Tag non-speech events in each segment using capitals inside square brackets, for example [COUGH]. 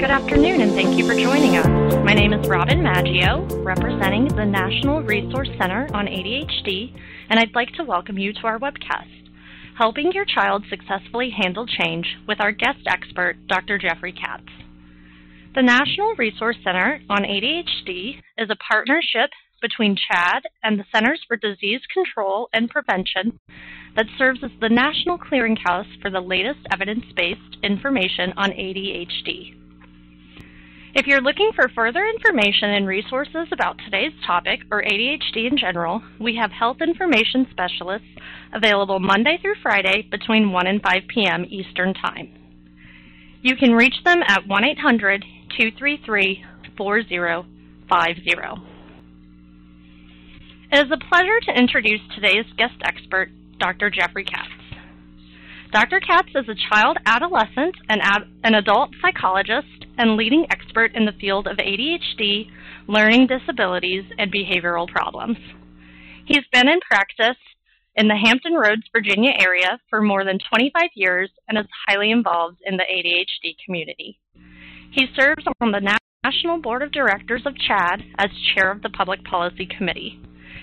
Good afternoon, and thank you for joining us. My name is Robin Maggio, representing the National Resource Center on ADHD, and I'd like to welcome you to our webcast, Helping Your Child Successfully Handle Change with our guest expert, Dr. Jeffrey Katz. The National Resource Center on ADHD is a partnership between CHADD and the Centers for Disease Control and Prevention that serves as the national clearinghouse for the latest evidence-based information on ADHD. If you're looking for further information and resources about today's topic or ADHD in general, we have health information specialists available Monday through Friday between 1 and 5 p.m. Eastern Time. You can reach them at 1-800-233-4050. It is a pleasure to introduce today's guest expert, Dr. Jeffrey Katz. Dr. Katz is a child, adolescent, and ad an adult psychologist and leading expert in the field of ADHD, learning disabilities, and behavioral problems. He's been in practice in the Hampton Roads, Virginia area for more than 25 years and is highly involved in the ADHD community. He serves on the National Board of Directors of CHADD as chair of the Public Policy Committee.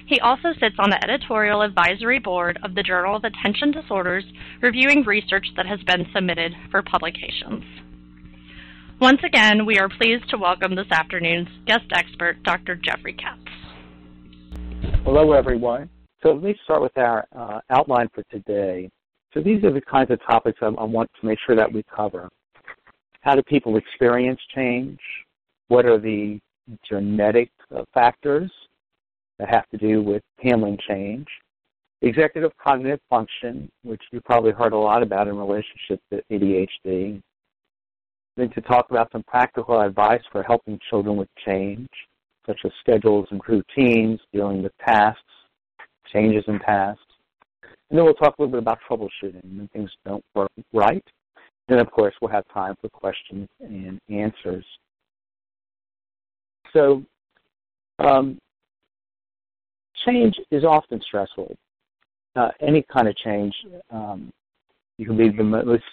He also sits on the editorial advisory board of the Journal of Attention Disorders, reviewing research that has been submitted for publications. Once again, we are pleased to welcome this afternoon's guest expert, Dr. Jeffrey Katz. Hello, everyone. So let me start with our uh, outline for today. So these are the kinds of topics I, I want to make sure that we cover. How do people experience change? What are the genetic uh, factors that have to do with handling change. Executive cognitive function, which you probably heard a lot about in relationship to ADHD. Then to talk about some practical advice for helping children with change, such as schedules and routines, dealing with tasks, changes in tasks. And then we'll talk a little bit about troubleshooting when things don't work right. Then, of course, we'll have time for questions and answers. So um, change is often stressful. Uh, any kind of change, um, you can be the most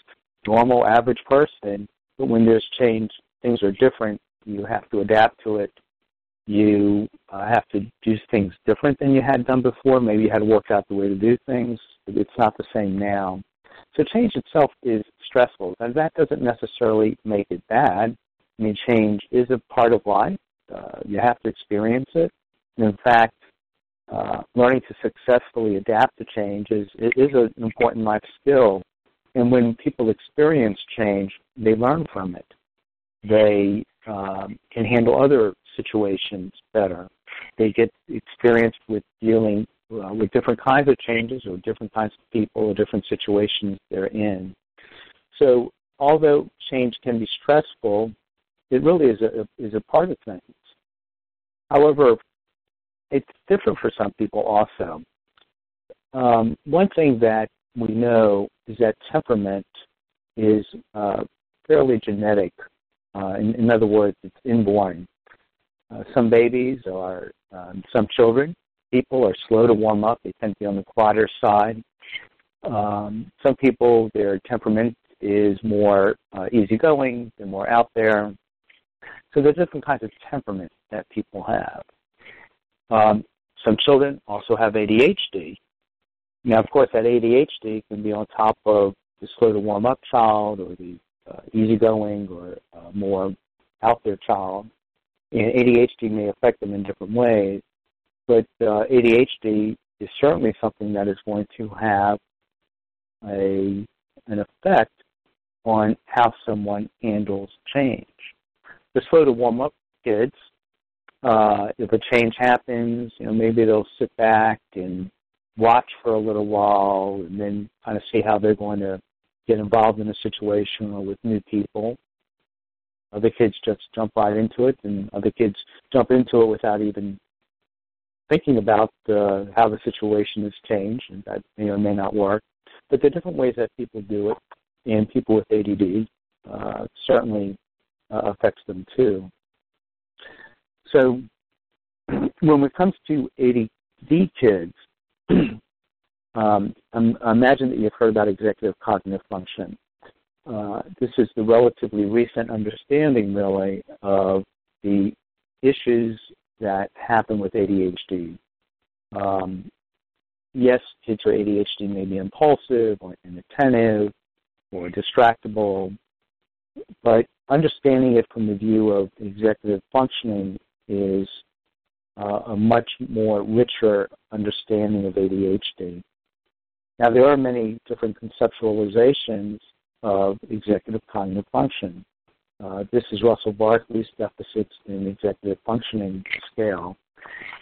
normal, average person, but when there's change, things are different. You have to adapt to it. You uh, have to do things different than you had done before. Maybe you had to work out the way to do things. It's not the same now. So change itself is stressful, and that doesn't necessarily make it bad. I mean, change is a part of life. Uh, you have to experience it. And in fact, uh, learning to successfully adapt to change is, is an important life skill. And when people experience change, they learn from it. They um, can handle other situations better. They get experience with dealing uh, with different kinds of changes or different kinds of people or different situations they're in. So although change can be stressful, it really is a, is a part of things. However, it's different for some people also. Um, one thing that we know is that temperament is uh, fairly genetic. Uh, in, in, other words, it's inborn. Uh, some babies or um, some children, people are slow to warm up. They tend to be on the quieter side. Um, some people, their temperament is more uh, easygoing. They're more out there. So there's different kinds of temperament that people have. Um, some children also have ADHD. Now, of course, that ADHD can be on top of the slow to warm up child or the uh, easygoing or uh, more out there child. And ADHD may affect them in different ways, but uh, ADHD is certainly something that is going to have a an effect on how someone handles change. The slow to warm up kids uh, if a change happens, you know, maybe they'll sit back and watch for a little while and then kind of see how they're going to get involved in a situation or with new people. Other kids just jump right into it, and other kids jump into it without even thinking about uh, how the situation has changed, and that may or may not work. But there are different ways that people do it, and people with ADD uh, certainly uh, affects them too. So when it comes to ADD kids, [CLEARS THROAT] um, imagine that you've heard about executive cognitive function. uh, this is the relatively recent understanding, really, of the issues that happen with ADHD. Um, yes, kids with ADHD may be impulsive or inattentive or distractible, but understanding it from the view of executive functioning is uh, a much more richer understanding of ADHD. Now, there are many different conceptualizations of executive cognitive function. Uh, this is Russell Barkley's deficits in executive functioning scale.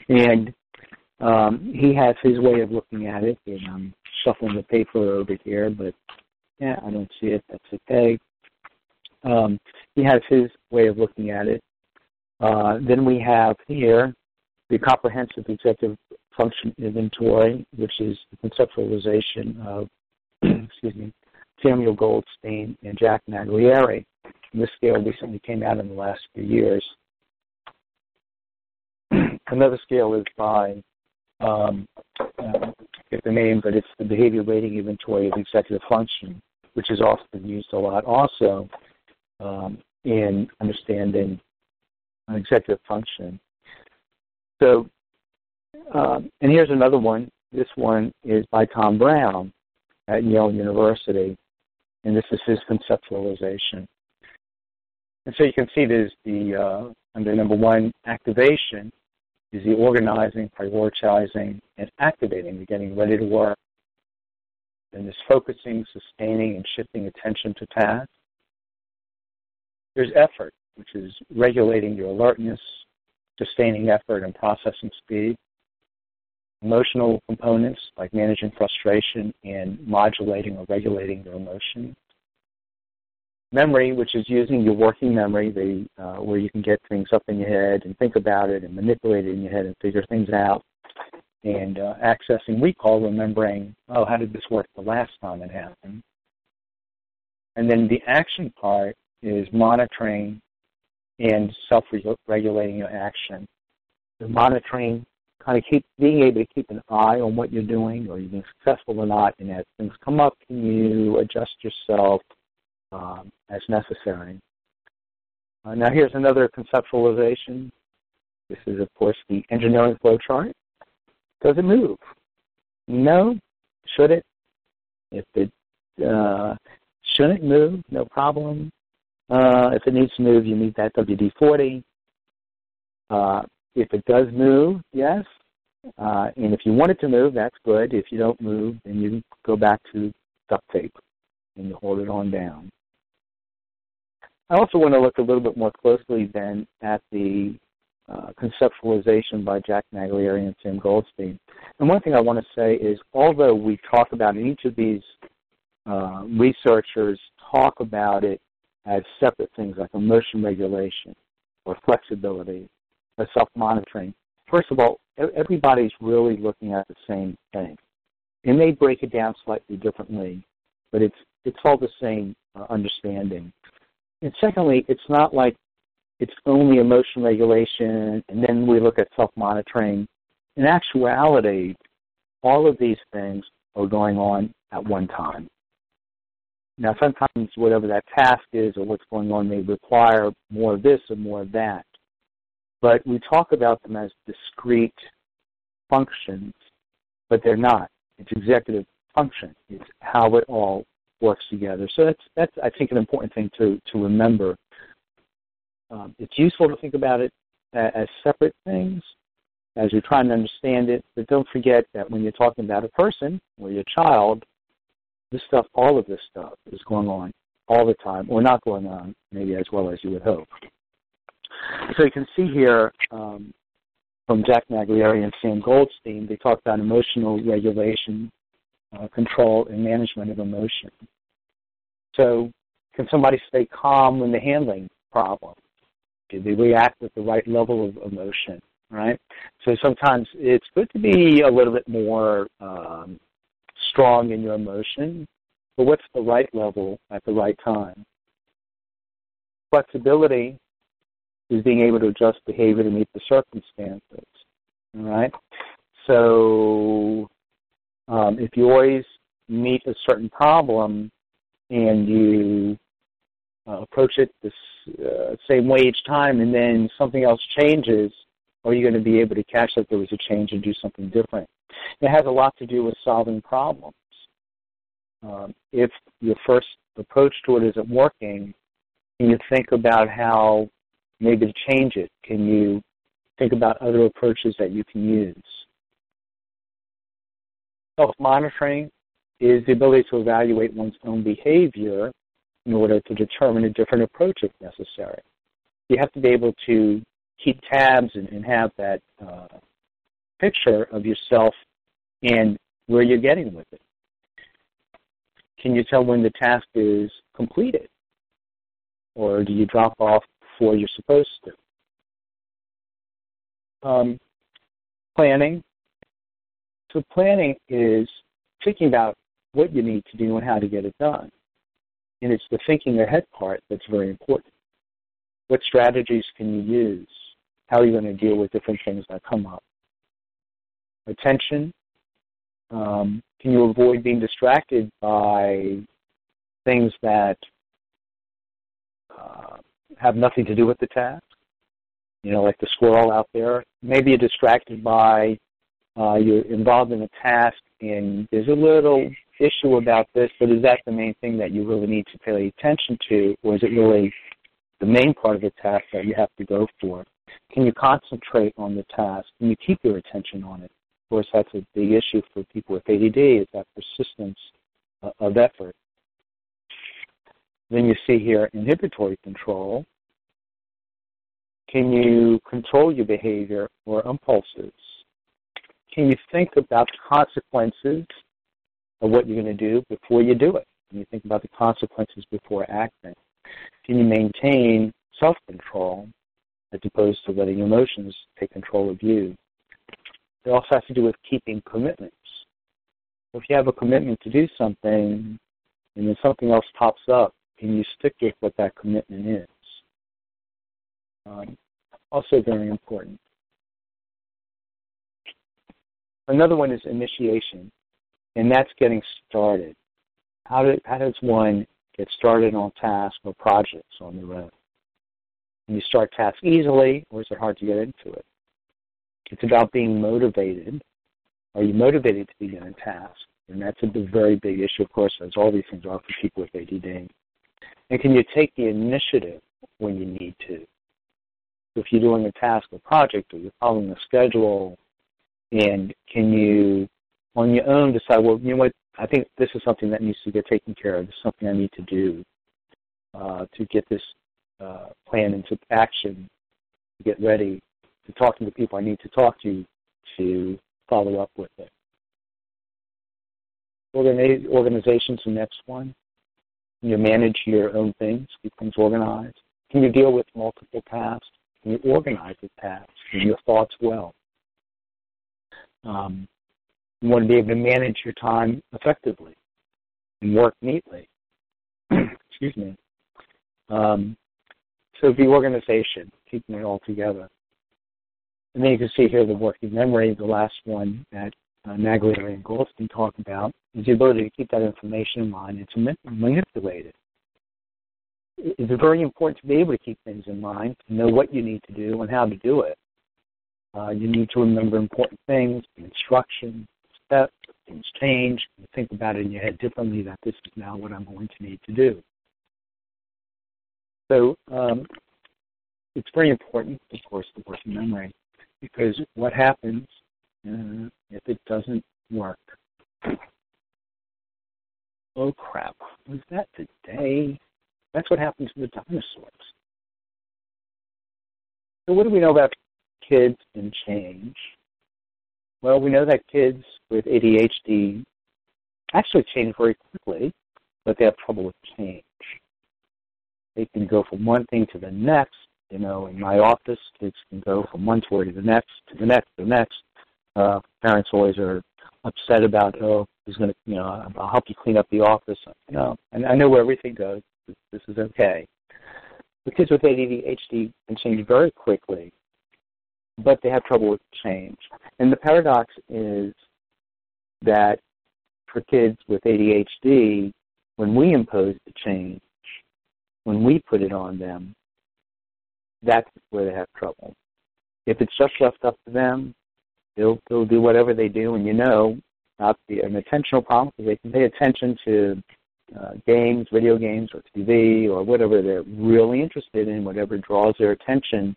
And um, he has his way of looking at it, and I'm shuffling the paper over here, but yeah, I don't see it. That's okay. Um, he has his way of looking at it. Uh, then we have here the comprehensive executive function inventory, which is the conceptualization of, [CLEARS THROAT] excuse me, Samuel Goldstein and Jack Naglieri. And this scale recently came out in the last few years. [CLEARS THROAT] Another scale is by, um, uh, get the name, but it's the behavior rating inventory of executive function, which is often used a lot also um, in understanding executive function. So, um, and here's another one. This one is by Tom Brown at Yale University, and this is his conceptualization. And so you can see there's the, uh, under number one, activation is the organizing, prioritizing, and activating, the getting ready to work. And this focusing, sustaining, and shifting attention to tasks. There's effort, which is regulating your alertness, sustaining effort, and processing speed. Emotional components like managing frustration and modulating or regulating your emotions. Memory, which is using your working memory, the, uh, where you can get things up in your head and think about it and manipulate it in your head and figure things out. And uh, accessing recall, remembering, oh, how did this work the last time it happened? And then the action part is monitoring and self-regulating your action. The monitoring, kind of keep being able to keep an eye on what you're doing, or you're being successful or not, and as things come up, can you adjust yourself um, as necessary? Uh, now, here's another conceptualization. This is, of course, the engineering flow chart. Does it move? No. Should it? If it uh, shouldn't move, no problem. Uh, if it needs to move, you need that WD-40. Uh, if it does move, yes. Uh, and if you want it to move, that's good. If you don't move, then you go back to duct tape and you hold it on down. I also want to look a little bit more closely then at the uh, conceptualization by Jack Naglieri and Tim Goldstein. And one thing I want to say is, although we talk about each of these uh, researchers talk about it as separate things like emotion regulation or flexibility or self-monitoring. First of all, everybody's really looking at the same thing. May break it down slightly differently, but it's it's all the same uh, understanding. And secondly, it's not like it's only emotion regulation and then we look at self-monitoring. In actuality, all of these things are going on at one time. Now, sometimes whatever that task is or what's going on may require more of this or more of that. But we talk about them as discrete functions, but they're not. It's executive function. It's how it all works together. So that's, that's I think, an important thing to, to remember. Um, it's useful to think about it as separate things as you're trying to understand it, but don't forget that when you're talking about a person or your child, this stuff, all of this stuff is going on all the time, or not going on maybe as well as you would hope. So you can see here um, from Jack Naglieri and Sam Goldstein, they talk about emotional regulation, uh, control, and management of emotion. So can somebody stay calm when they're handling problems? Do they react with the right level of emotion? Right. So sometimes it's good to be a little bit more um, strong in your emotion, but what's the right level at the right time? Flexibility is being able to adjust behavior to meet the circumstances. All right. So um, if you always meet a certain problem and you uh, approach it the uh, same way each time, and then something else changes, are you going to be able to catch that there was a change and do something different? It has a lot to do with solving problems. Um, if your first approach to it isn't working, can you think about how maybe to change it? Can you think about other approaches that you can use? Self-monitoring is the ability to evaluate one's own behavior in order to determine a different approach if necessary. You have to be able to keep tabs and, and have that uh, picture of yourself and where you're getting with it. Can you tell when the task is completed? Or do you drop off before you're supposed to? Um, planning. So planning is thinking about what you need to do and how to get it done. And it's the thinking ahead part that's very important. What strategies can you use? How are you going to deal with different things that come up? Attention. Um, can you avoid being distracted by things that uh, have nothing to do with the task? You know, like the squirrel out there. Maybe you're distracted by uh, you're involved in a task and there's a little issue about this, but is that the main thing that you really need to pay attention to, or is it really the main part of the task that you have to go for? Can you concentrate on the task? Can you keep your attention on it? Of course, that's a big issue for people with ADD, is that persistence uh, of effort. Then you see here inhibitory control. Can you control your behavior or impulses? Can you think about the consequences of what you're going to do before you do it? Can you think about the consequences before acting? Can you maintain self-control as opposed to letting emotions take control of you? It also has to do with keeping commitments. If you have a commitment to do something and then something else pops up, can you stick with what that commitment is? Um, also very important. Another one is initiation, and that's getting started. How, do, how does one get started on tasks or projects on their own? Can you start tasks easily, or is it hard to get into it? It's about being motivated. Are you motivated to begin a task? And that's a very big issue, of course, as all these things are for people with ADD. And can you take the initiative when you need to? If you're doing a task or project, or you're following a schedule, and can you, on your own, decide, well, you know what, I think this is something that needs to get taken care of. This is something I need to do uh, to get this uh, plan into action, to get ready, to talk to the people I need to talk to to follow up with it. Organization's the next one. Can you manage your own things, keep things organized? Can you deal with multiple tasks? Can you organize the tasks and your thoughts well? Um, you want to be able to manage your time effectively and work neatly. [CLEARS THROAT] Excuse me. Um, so the organization, keeping it all together. And then you can see here the working memory, the last one that uh, Naglieri and Goldstein talk about, is the ability to keep that information in mind and to manipulate it. It's very important to be able to keep things in mind, to know what you need to do and how to do it. Uh, you need to remember important things, the instruction, steps, things change. Think about it in your head differently that this is now what I'm going to need to do. So um, it's very important, of course, the working memory, because what happens uh, if it doesn't work? Oh crap, was that today? That's what happened to the dinosaurs. So what do we know about kids and change? Well, we know that kids with ADHD actually change very quickly, but they have trouble with change. They can go from one thing to the next. You know, in my office, kids can go from one toy to the next, to the next, to the next. Uh, parents always are upset about, oh, he's going to, you know, I'll help you clean up the office. You know, and I know where everything goes. This is okay. The kids with ADHD can change very quickly but they have trouble with change. And the paradox is that for kids with ADHD, when we impose the change, when we put it on them, that's where they have trouble. If it's just left up to them, they'll they'll do whatever they do, and you know, not be an attentional problem because they can pay attention to uh, games, video games, or TV, or whatever they're really interested in, whatever draws their attention,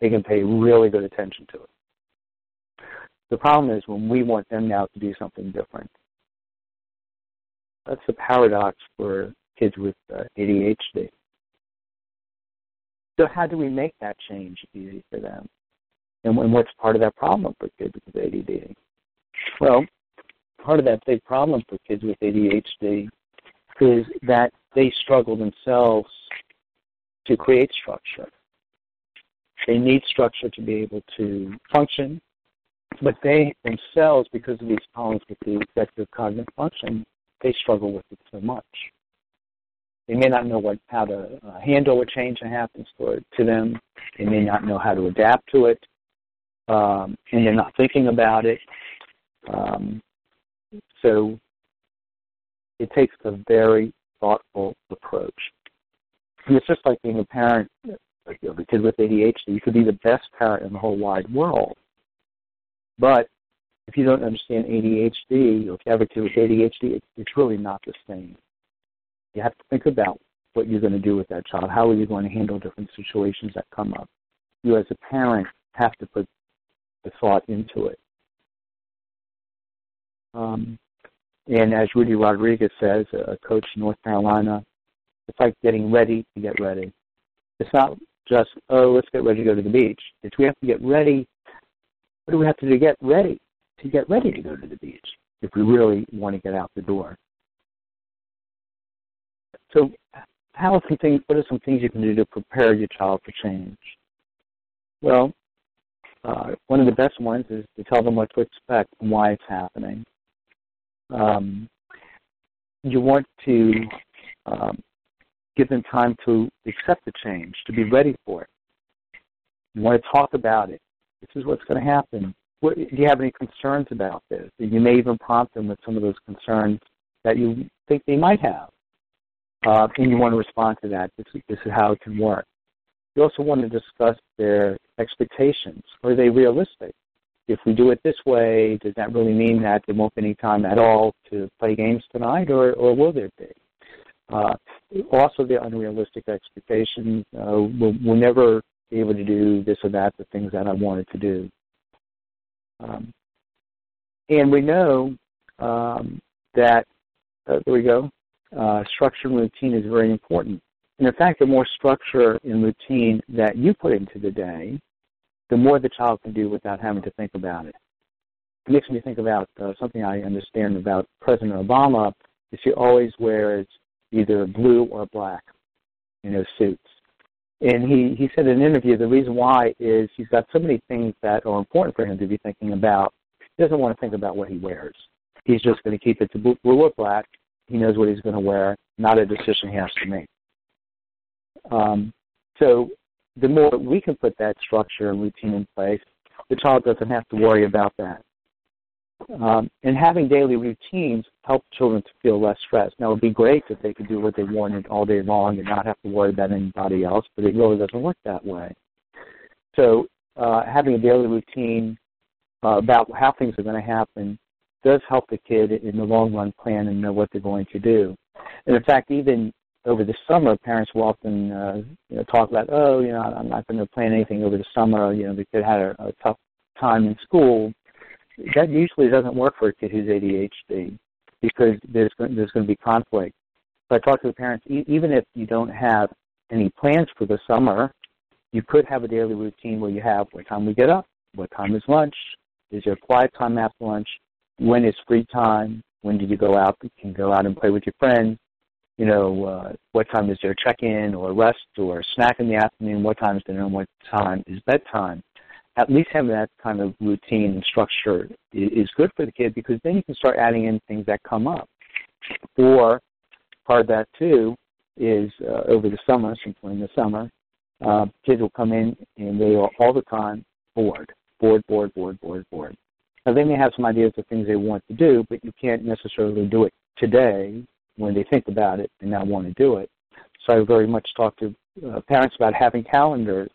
they can pay really good attention to it. The problem is when we want them now to do something different. That's the paradox for kids with uh, ADHD. So how do we make that change easy for them? And, and what's part of that problem for kids with ADD? Well, part of that big problem for kids with ADHD is that they struggle themselves to create structure. They need structure to be able to function, but they themselves, because of these problems with the executive cognitive function, they struggle with it so much. They may not know what how to uh, handle a change that happens to, to them. They may not know how to adapt to it, um, and they're not thinking about it. Um, so it takes a very thoughtful approach. And it's just like being a parent, like you kid with ADHD. You could be the best parent in the whole wide world, but if you don't understand ADHD, or if you have a kid with ADHD, it's, it's really not the same. You have to think about what you're going to do with that child. How are you going to handle different situations that come up? You, as a parent, have to put the thought into it. Um, and as Rudy Rodriguez says, a coach in North Carolina, it's like getting ready to get ready. It's not just, oh, let's get ready to go to the beach. It's we have to get ready. What do we have to do to get ready? To get ready to go to the beach if we really want to get out the door. So, how things? What are some things you can do to prepare your child for change? Well, uh, one of the best ones is to tell them what to expect and why it's happening. Um, you want to um, give them time to accept the change, to be ready for it. You want to talk about it. This is what's going to happen. What, do you have any concerns about this? You may even prompt them with some of those concerns that you think they might have. Uh, and you want to respond to that. This is, this is how it can work. You also want to discuss their expectations. Are they realistic? if we do it this way, does that really mean that there won't be any time at all to play games tonight, or, or will there be? Uh, also, the unrealistic expectations. Uh, we'll, we'll never be able to do this or that, the things that I wanted to do. Um, and we know um, that, uh, there we go, uh, structure and routine is very important. And in fact, the more structure and routine that you put into the day, the more the child can do without having to think about it. It makes me think about uh, something I understand about President Obama is he always wears either blue or black, you know, suits. And he, he said in an interview the reason why is he's got so many things that are important for him to be thinking about. He doesn't want to think about what he wears. He's just going to keep it to blue or black. He knows what he's going to wear, not a decision he has to make. Um, so the more we can put that structure and routine in place, the child doesn't have to worry about that. Um, and having daily routines help children to feel less stressed. Now, it would be great if they could do what they wanted all day long and not have to worry about anybody else, but it really doesn't work that way. So, uh, having a daily routine uh, about how things are going to happen does help the kid in the long run plan and know what they're going to do. And in fact, even over the summer, parents will often uh, you know, talk about, oh, you know, I'm not going to plan anything over the summer. You know, the kid had a, a tough time in school. That usually doesn't work for a kid who's ADHD because there's there's going to be conflict. So I talk to the parents, e- even if you don't have any plans for the summer, you could have a daily routine where you have what time we get up, what time is lunch, is there quiet time after lunch, when is free time, when do you go out, you can go out and play with your friends, you know, uh, what time is their check-in or rest or snack in the afternoon, what time is dinner, and what time is bedtime. At least having that kind of routine and structure is good for the kid because then you can start adding in things that come up. Or part of that too is uh, over the summer, since we're in the summer, uh, kids will come in and they are all the time bored, bored, bored, bored, bored, bored. Now they may have some ideas of things they want to do, but you can't necessarily do it today when they think about it and not want to do it. So I very much talk to uh, parents about having calendars,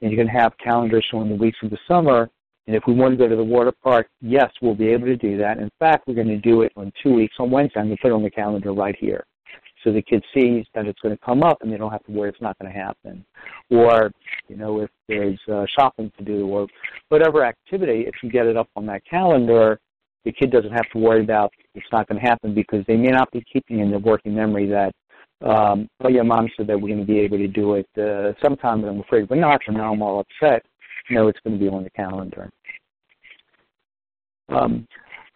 and you can have calendars showing the weeks of the summer. And if we want to go to the water park, yes, we'll be able to do that. In fact, we're going to do it on two weeks on Wednesday. I'm going to put it on the calendar right here so the kid sees that it's going to come up and they don't have to worry it's not going to happen. Or, you know, if there's uh, shopping to do or whatever activity, if you get it up on that calendar, the kid doesn't have to worry about it's not going to happen because they may not be keeping in their working memory that, um, oh yeah, mom said that we're going to be able to do it uh, sometime, but I'm afraid we're not, and now I'm all upset. No, it's going to be on the calendar. Um,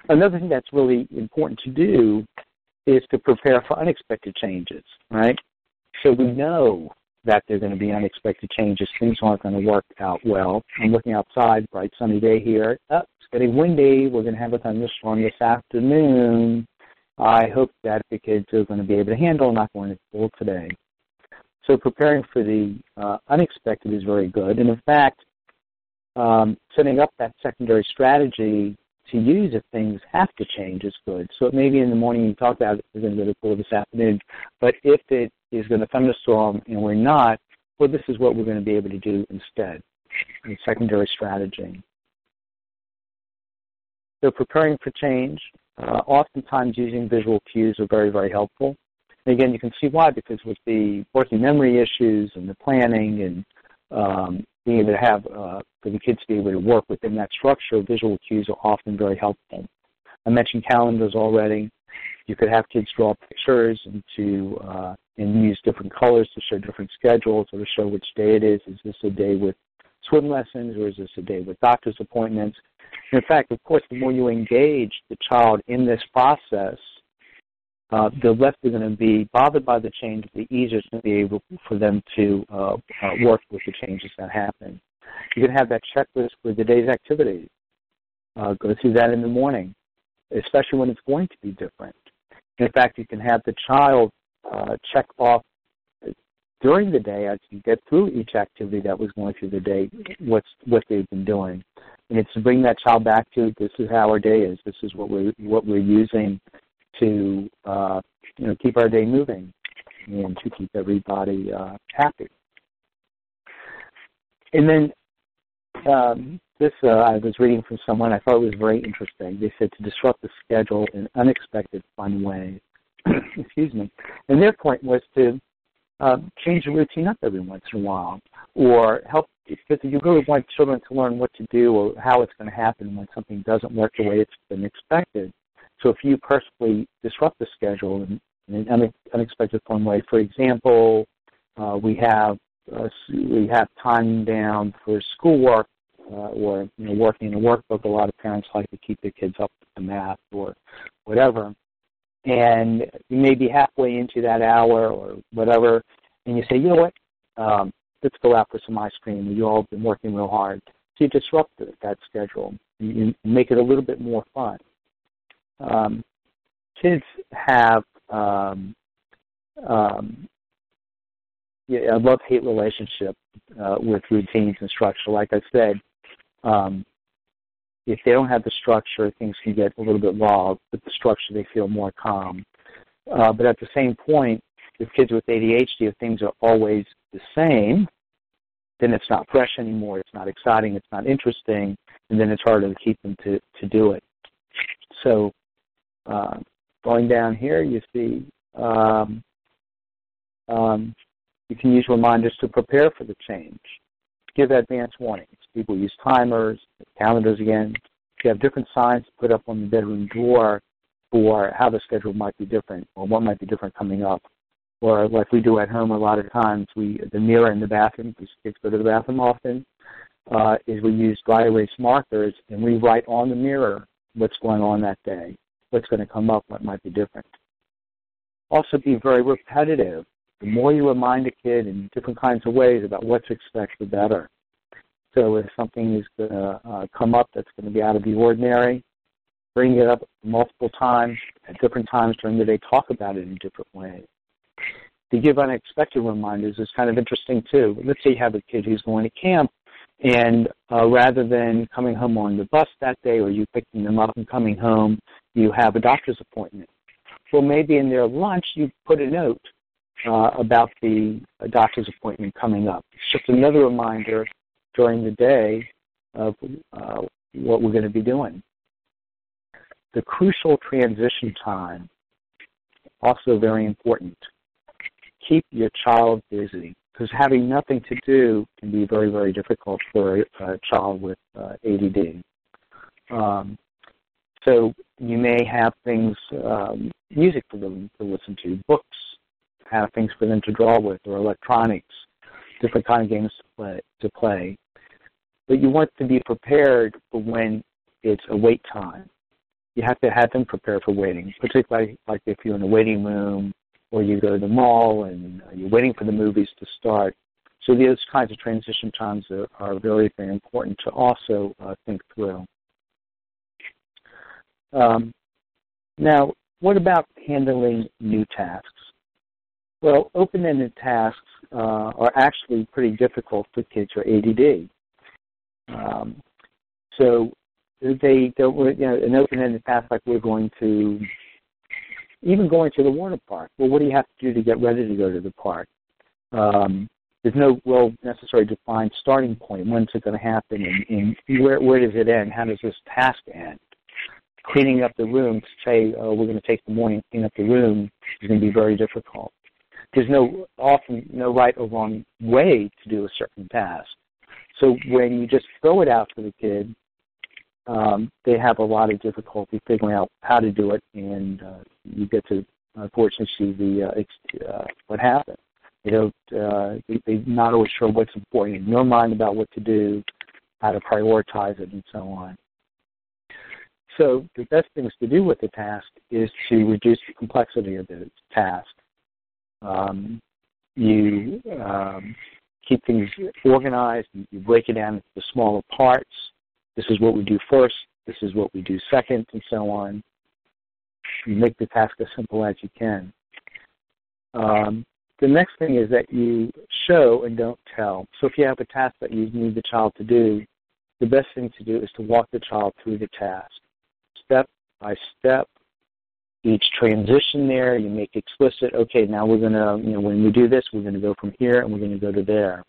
another thing that's really important to do is to prepare for unexpected changes, right? So we know that there are going to be unexpected changes. Things aren't going to work out well. I'm looking outside, bright sunny day here. Oh, it's getting windy. We're going to have a thunderstorm this afternoon. I hope that the kids are going to be able to handle not going to school today. So preparing for the uh, unexpected is very good. And in fact, um, setting up that secondary strategy to use if things have to change is good. So maybe in the morning you talk about it, we're going to go to school this afternoon, but if it is going to thunderstorm and we're not, well, this is what we're going to be able to do instead. A secondary strategy. So preparing for change, uh, oftentimes using visual cues are very, very helpful. And again, you can see why, because with the working memory issues and the planning and um, being able to have uh, for the kids to be able to work within that structure, visual cues are often very helpful. I mentioned calendars already. You could have kids draw pictures and to uh, and use different colors to show different schedules or to show which day it is. Is this a day with swim lessons or is this a day with doctor's appointments? in fact, of course, the more you engage the child in this process, uh, the less they're going to be bothered by the change, the easier it's going to be able for them to uh, uh, work with the changes that happen. You can have that checklist for the day's activities. Uh, go through that in the morning, especially when it's going to be different. In fact, you can have the child uh, check off during the day as you get through each activity that was going through the day, what's what they've been doing, and it's to bring that child back to this is how our day is. This is what we're what we're using to uh, you know keep our day moving and to keep everybody uh, happy. And then um, this uh, I was reading from someone I thought it was very interesting. They said to disrupt the schedule in unexpected, fun ways. [CLEARS THROAT] Excuse me. And their point was to uh, change the routine up every once in a while, or help because you really want children to learn what to do or how it's going to happen when something doesn't work the way it's been expected. So if you personally disrupt the schedule in, in an unexpected fun way, for example, uh, we have uh, we have time down for schoolwork uh, or you know, working in a workbook. A lot of parents like to keep their kids up to math or whatever. And you may be halfway into that hour or whatever, and you say, you know what, um, let's go out for some ice cream. You all have been working real hard. So you disrupt that schedule. You make it a little bit more fun. Um, kids have um, um, yeah, a love-hate relationship uh, with routines and structure. Like I said, um, if they don't have the structure, things can get a little bit wild. With the structure, they feel more calm. Uh, but at the same point, if kids with ADHD, if things are always the same, then it's not fresh anymore. It's not exciting. It's not interesting, and then it's harder to keep them to to do it. So, uh, going down here, you see um, um, you can use reminders to prepare for the change. Give advance warnings. People use timers, calendars again. You have different signs put up on the bedroom door for how the schedule might be different or what might be different coming up. Or like we do at home a lot of times, we the mirror in the bathroom, because kids go to the bathroom often, uh, is we use dry erase markers and we write on the mirror what's going on that day, what's going to come up, what might be different. Also be very repetitive the more you remind a kid in different kinds of ways about what to expect, the better. So if something is going to uh, come up that's going to be out of the ordinary, bring it up multiple times at different times during the day. Talk about it in different ways. To give unexpected reminders is kind of interesting too. Let's say you have a kid who's going to camp, and uh, rather than coming home on the bus that day or you picking them up and coming home, you have a doctor's appointment Well, maybe in their lunch you put a note uh, about the doctor's appointment coming up. It's just another reminder during the day of uh, what we're going to be doing. The crucial transition time, also very important. Keep your child busy because having nothing to do can be very, very difficult for a, child with uh, ADD. Um, so you may have things, um, music for them to listen to, books, have things for them to draw with, or electronics, different kind of games to play. To play. But you want to be prepared for when it's a wait time. You have to have them prepared for waiting, particularly like if you're in a waiting room or you go to the mall and you're waiting for the movies to start. So those kinds of transition times are, are very, very important to also uh, think through. Um, now, what about handling new tasks? Well, open-ended tasks uh, are actually pretty difficult for kids are ADD. Um, so they don't, you know, an open-ended task like we're going to, even going to the water park. Well, what do you have to do to get ready to go to the park? Um, there's no well necessarily defined starting point. When's it going to happen, and, and where where does it end? How does this task end? Cleaning up the room, to say oh, we're going to take the morning clean up the room, is going to be very difficult. There's no often no right or wrong way to do a certain task. So when you just throw it out to the kid, um, they have a lot of difficulty figuring out how to do it, and uh, you get to unfortunately see the uh, ex- uh, what happened. They don't. Uh, they, they're not always sure what's important in your mind about what to do, how to prioritize it, and so on. So the best things to do with the task is to reduce the complexity of the task. Um, you um, keep things organized. You break it down into smaller parts. This is what we do first. This is what we do second, and so on. You make the task as simple as you can. Um, the next thing is that you show and don't tell. So if you have a task that you need the child to do, the best thing to do is to walk the child through the task, step by step. Each transition there, you make explicit. Okay, now we're gonna, you know, when we do this, we're gonna go from here and we're gonna go to there.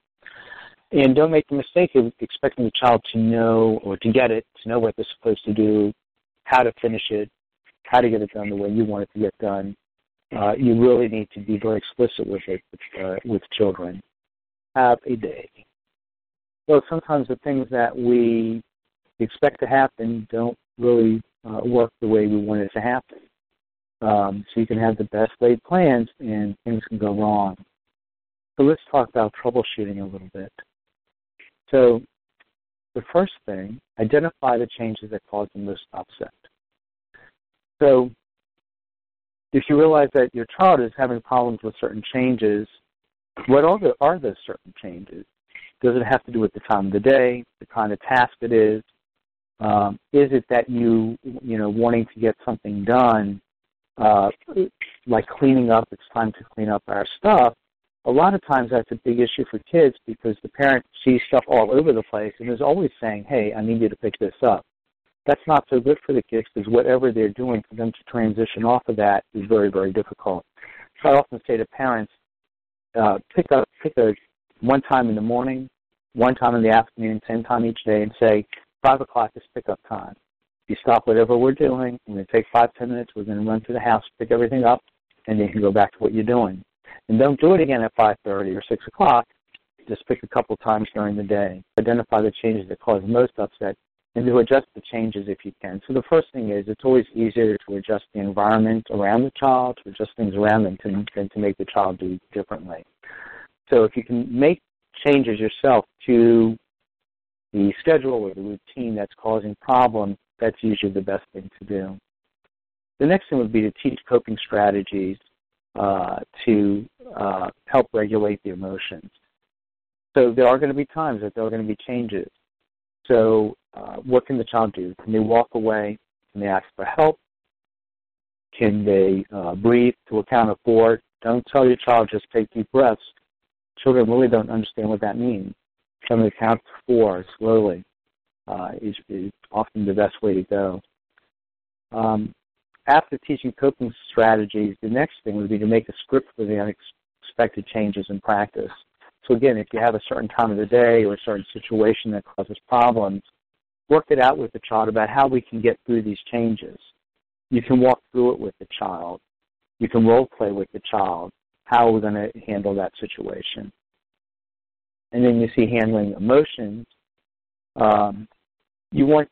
And don't make the mistake of expecting the child to know or to get it, to know what they're supposed to do, how to finish it, how to get it done the way you want it to get done. Uh, you really need to be very explicit with it with, uh, with children. Have a day. well sometimes the things that we expect to happen don't really uh, work the way we want it to happen. Um, so you can have the best laid plans and things can go wrong. So let's talk about troubleshooting a little bit. So the first thing, identify the changes that cause the most upset. So if you realize that your child is having problems with certain changes, what are, the, are those certain changes? Does it have to do with the time of the day, the kind of task it is? Um, is it that you, you know, wanting to get something done, uh, like cleaning up, it's time to clean up our stuff, a lot of times that's a big issue for kids because the parent sees stuff all over the place and is always saying, hey, I need you to pick this up. That's not so good for the kids because whatever they're doing for them to transition off of that is very, very difficult. So I often say to parents, uh, pick up, pick a one time in the morning, one time in the afternoon, same time each day, and say, five o'clock is pickup time. You stop whatever we're doing. We're going to take five, ten minutes. We're going to run through the house, pick everything up, and then you can go back to what you're doing. And don't do it again at 5.30 or 6 o'clock. Just pick a couple times during the day. Identify the changes that cause most upset and to adjust the changes if you can. So the first thing is it's always easier to adjust the environment around the child, to adjust things around them to, than to make the child do differently. So if you can make changes yourself to the schedule or the routine that's causing problems, that's usually the best thing to do. The next thing would be to teach coping strategies uh, to uh, help regulate the emotions. So there are going to be times that there are going to be changes. So uh, what can the child do? Can they walk away? Can they ask for help? Can they uh, breathe to a count of four? Don't tell your child just take deep breaths. Children really don't understand what that means. Them to count to four slowly uh, is, is often the best way to go. Um, after teaching coping strategies, the next thing would be to make a script for the unexpected changes in practice. So again, if you have a certain time of the day or a certain situation that causes problems, work it out with the child about how we can get through these changes. You can walk through it with the child. You can role play with the child. How are we're going to handle that situation. And then you see handling emotions. Um, you want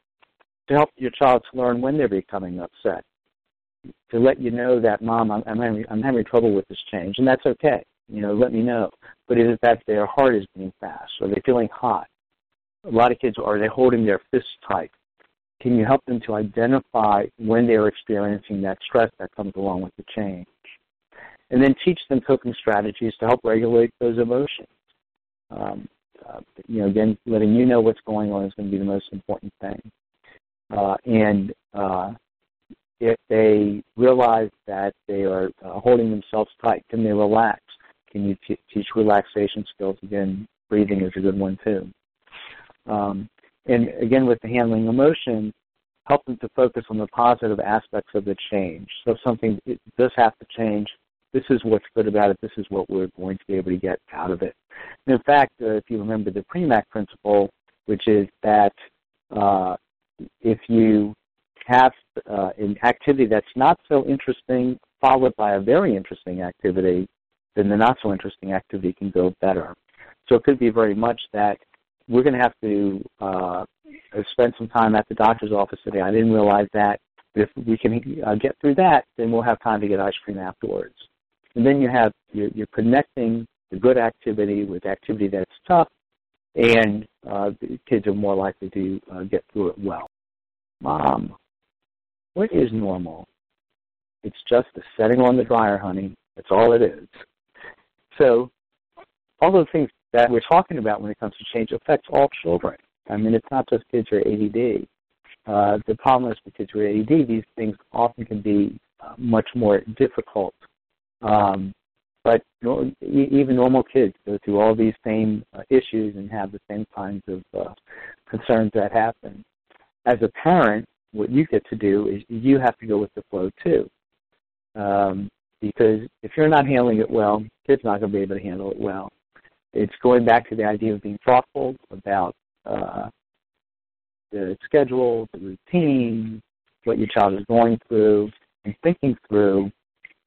to help your child to learn when they're becoming upset. To let you know that, Mom, I'm, I'm, having, I'm having trouble with this change, and that's okay. You know, let me know. But is it that their heart is beating fast? Are they feeling hot? A lot of kids are they holding their fists tight? Can you help them to identify when they're experiencing that stress that comes along with the change? And then teach them coping strategies to help regulate those emotions. Um, uh, you know, again, letting you know what's going on is going to be the most important thing. Uh, and uh, if they realize that they are uh, holding themselves tight, can they relax? Can you t- teach relaxation skills? Again, breathing is a good one too. Um, and again, with the handling emotion, help them to focus on the positive aspects of the change. So if something does have to change, this is what's good about it. This is what we're going to be able to get out of it. And in fact, uh, if you remember the Premack principle, which is that uh, if you have uh, an activity that's not so interesting followed by a very interesting activity, then the not so interesting activity can go better. So it could be very much that we're going to have to uh, spend some time at the doctor's office today. I didn't realize that. If we can uh, get through that, then we'll have time to get ice cream afterwards. And then you have you're, you're connecting the good activity with activity that's tough, and uh, kids are more likely to uh, get through it well. Mom, what is normal? It's just the setting on the dryer, honey. That's all it is. So all those things that we're talking about when it comes to change affects all children. I mean, it's not just kids who are ADD. Uh, the problem is with kids are ADD, these things often can be uh, much more difficult. Um, but even normal kids go through all these same uh, issues and have the same kinds of uh, concerns that happen. As a parent, what you get to do is you have to go with the flow too. Um, because if you're not handling it well, kid's not going to be able to handle it well. It's going back to the idea of being thoughtful about uh, the schedule, the routine, what your child is going through, and thinking through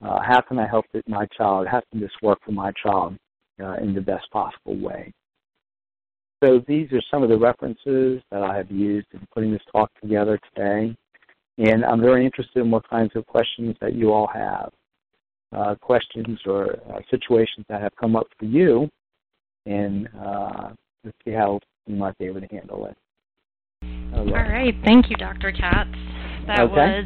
uh, how can I help my child, how can this work for my child uh, in the best possible way. So these are some of the references that I have used in putting this talk together today. And I'm very interested in what kinds of questions that you all have uh, questions or uh, situations that have come up for you, and uh, let's see how you might be able to handle it. All right. All right. Thank you, Dr. Katz. That okay. was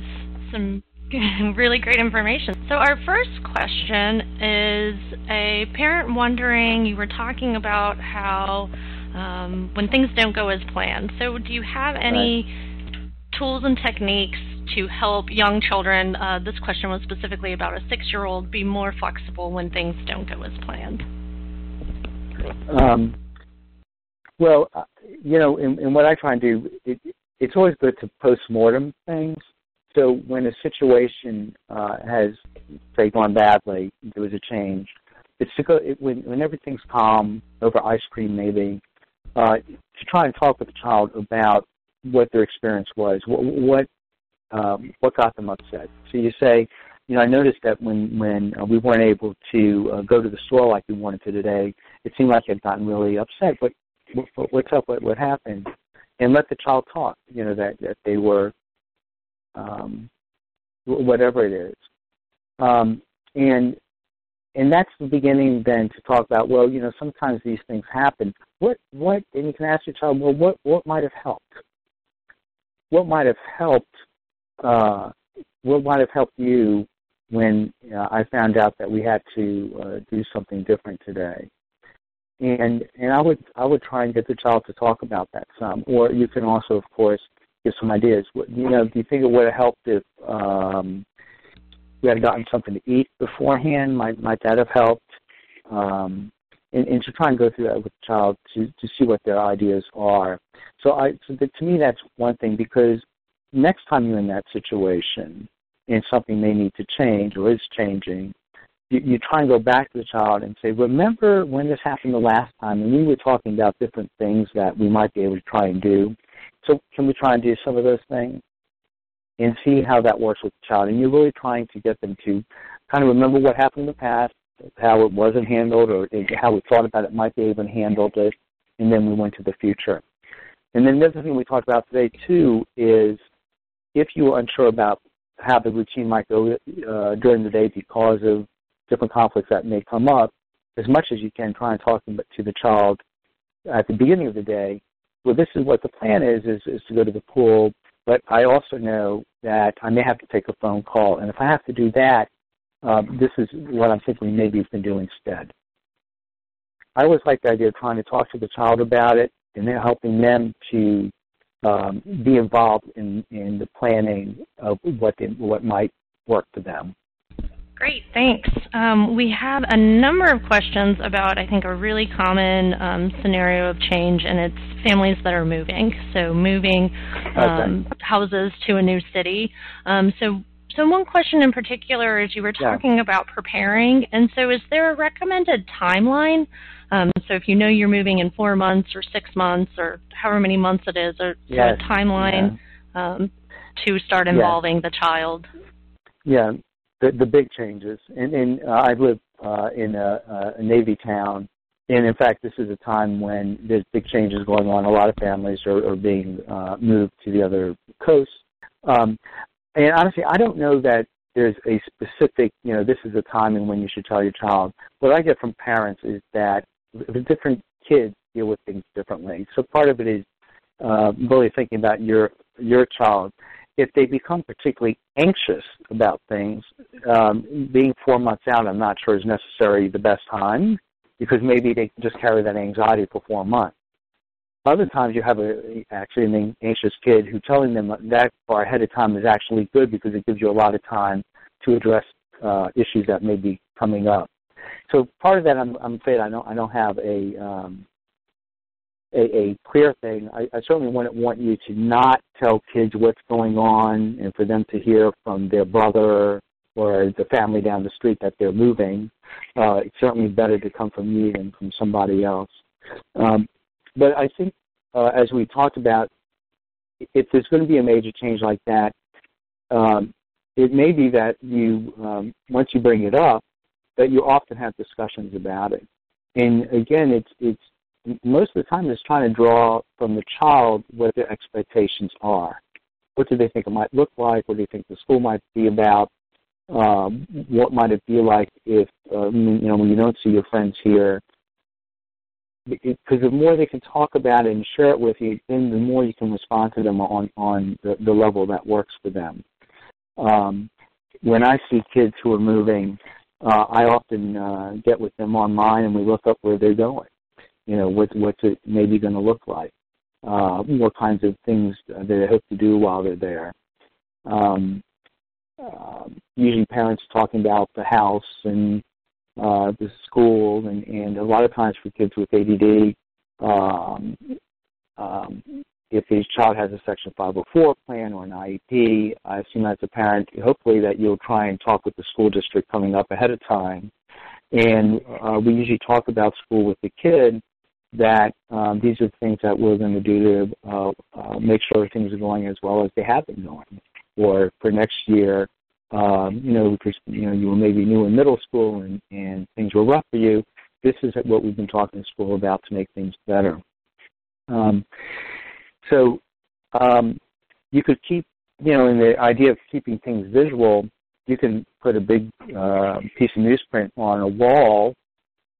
some [LAUGHS] really great information. So, our first question is a parent wondering you were talking about how um, when things don't go as planned. So, do you have any right. tools and techniques to help young children, uh, this question was specifically about a six-year-old, be more flexible when things don't go as planned? Um, well, uh, you know, in, in, what I try and do, it, it's always good to post-mortem things. So when a situation uh, has, say, gone badly, there was a change, it's to go, it, when, when everything's calm, over ice cream maybe, uh, to try and talk with the child about what their experience was, what, what um, what got them upset. So you say, you know, I noticed that when when uh, we weren't able to uh, go to the store like we wanted to today, it seemed like I'd gotten really upset. But what, what's up? What what happened? And let the child talk. You know that that they were, um, whatever it is, um, and and that's the beginning then to talk about. Well, you know, sometimes these things happen. What what? And you can ask your child, well, what what might have helped? What might have helped uh, what might have helped you when uh, I found out that we had to uh, do something different today? And and I would I would try and get the child to talk about that some, or you can also, of course, give some ideas. You know, do you think it would have helped if um, we had gotten something to eat beforehand? Might might that have helped? Um, and, and to try and go through that with the child to to see what their ideas are. So I so the, to me that's one thing because next time you're in that situation, and something may need to change or is changing, you, you try and go back to the child and say, remember when this happened the last time and we were talking about different things that we might be able to try and do. So can we try and do some of those things? And see how that works with the child. And you're really trying to get them to kind of remember what happened in the past, how it wasn't handled, or how we thought about it might be even handled it, and then we went to the future. And then the other thing we talked about today too is if you are unsure about how the routine might go uh, during the day because of different conflicts that may come up, as much as you can try and talk to the child at the beginning of the day. Well, this is what the plan is, is, is to go to the pool, but I also know that I may have to take a phone call. And if I have to do that, um, this is what I'm thinking maybe you can do instead. I always like the idea of trying to talk to the child about it and then helping them to um, be involved in, in the planning of what they, what might work for them. Great, thanks. Um, we have a number of questions about, I think, a really common um, scenario of change, and it's families that are moving. So, moving um, okay. houses to a new city. Um, so, so one question in particular is you were talking yeah. about preparing, and so is there a recommended timeline? Um, so, if you know you're moving in four months or six months or however many months it is, or yes. a timeline yeah. Um, to start involving yes. the child? Yeah, the the big changes. And, and uh, I live uh, in a, a Navy town, and in fact, this is a time when there's big changes going on. A lot of families are, are being uh, moved to the other coast. Um, and honestly, I don't know that there's a specific, you know, this is the timing when you should tell your child. What I get from parents is that the different kids deal with things differently. So part of it is uh, really thinking about your your child if they become particularly anxious about things, um, being four months out, I'm not sure is necessarily the best time because maybe they just carry that anxiety for four months. Other times you have a actually an anxious kid who telling them that far ahead of time is actually good because it gives you a lot of time to address uh, issues that may be coming up. So part of that, I'm, I'm afraid I don't I don't have a um, a, a clear thing. I, I certainly wouldn't want you to not tell kids what's going on and for them to hear from their brother or the family down the street that they're moving. Uh, it's certainly better to come from you than from somebody else. Um, but I think, uh, as we talked about, if there's going to be a major change like that, um, it may be that you, um, once you bring it up, that you often have discussions about it. And again, it's it's most of the time it's trying to draw from the child what their expectations are. What do they think it might look like? What do you think the school might be about? Um, what might it be like if uh, you know when you don't see your friends here? Because the more they can talk about it and share it with you, then the more you can respond to them on on the, the level that works for them. Um, when I see kids who are moving, uh, I often uh, get with them online and we look up where they're going you know, what, what's it maybe going to look like, uh, what kinds of things they hope to do while they're there. Um, uh, usually parents talking about the house and uh, the school, and, and a lot of times for kids with ADD, um, um, if a child has a Section 504 plan or an IEP, I assume as a parent, hopefully that you'll try and talk with the school district coming up ahead of time. And uh, we usually talk about school with the kid that um, these are the things that we're going to do to uh, uh, make sure things are going as well as they have been going. Or for next year, um, you know, because you know you were maybe new in middle school and, and things were rough for you. This is what we've been talking to school about to make things better. Um, so um, you could keep, you know, in the idea of keeping things visual, you can put a big uh, piece of newsprint on a wall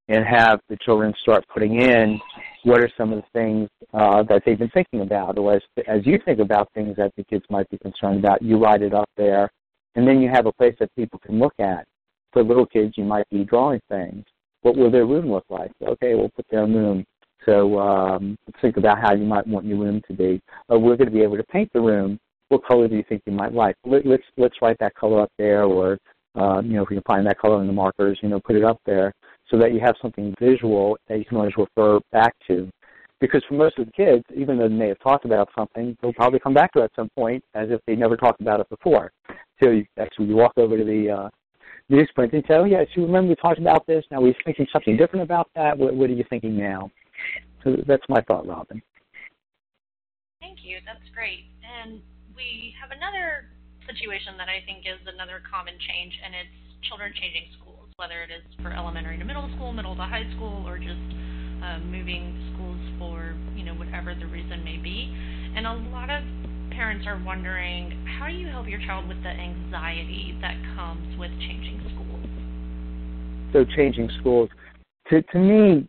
and have the children start putting in what are some of the things uh, that they've been thinking about, or as, as you think about things that the kids might be concerned about, you write it up there, and then you have a place that people can look at. For little kids, you might be drawing things. What will their room look like? Okay, we'll put their room. So um, think about how you might want your room to be. Or we're going to be able to paint the room. What color do you think you might like? Let, let's let's write that color up there, or uh, you know, if we can find that color in the markers, you know, put it up there so that you have something visual that you can always refer back to. Because for most of the kids, even though they may have talked about something, they'll probably come back to it at some point as if they never talked about it before. So You actually you walk over to the uh, newsprint and say, "Oh yes, you remember we talked about this. Now we're thinking something different about that. What, what are you thinking now?" So that's my thought, Robin. Thank you. That's great. And we have another situation that I think is another common change, and it's children changing schools, whether it is for elementary to middle school, middle to high school, or just um, moving schools for you know whatever the reason may be. And a lot of parents are wondering, how do you help your child with the anxiety that comes with changing schools? So changing schools, to to me,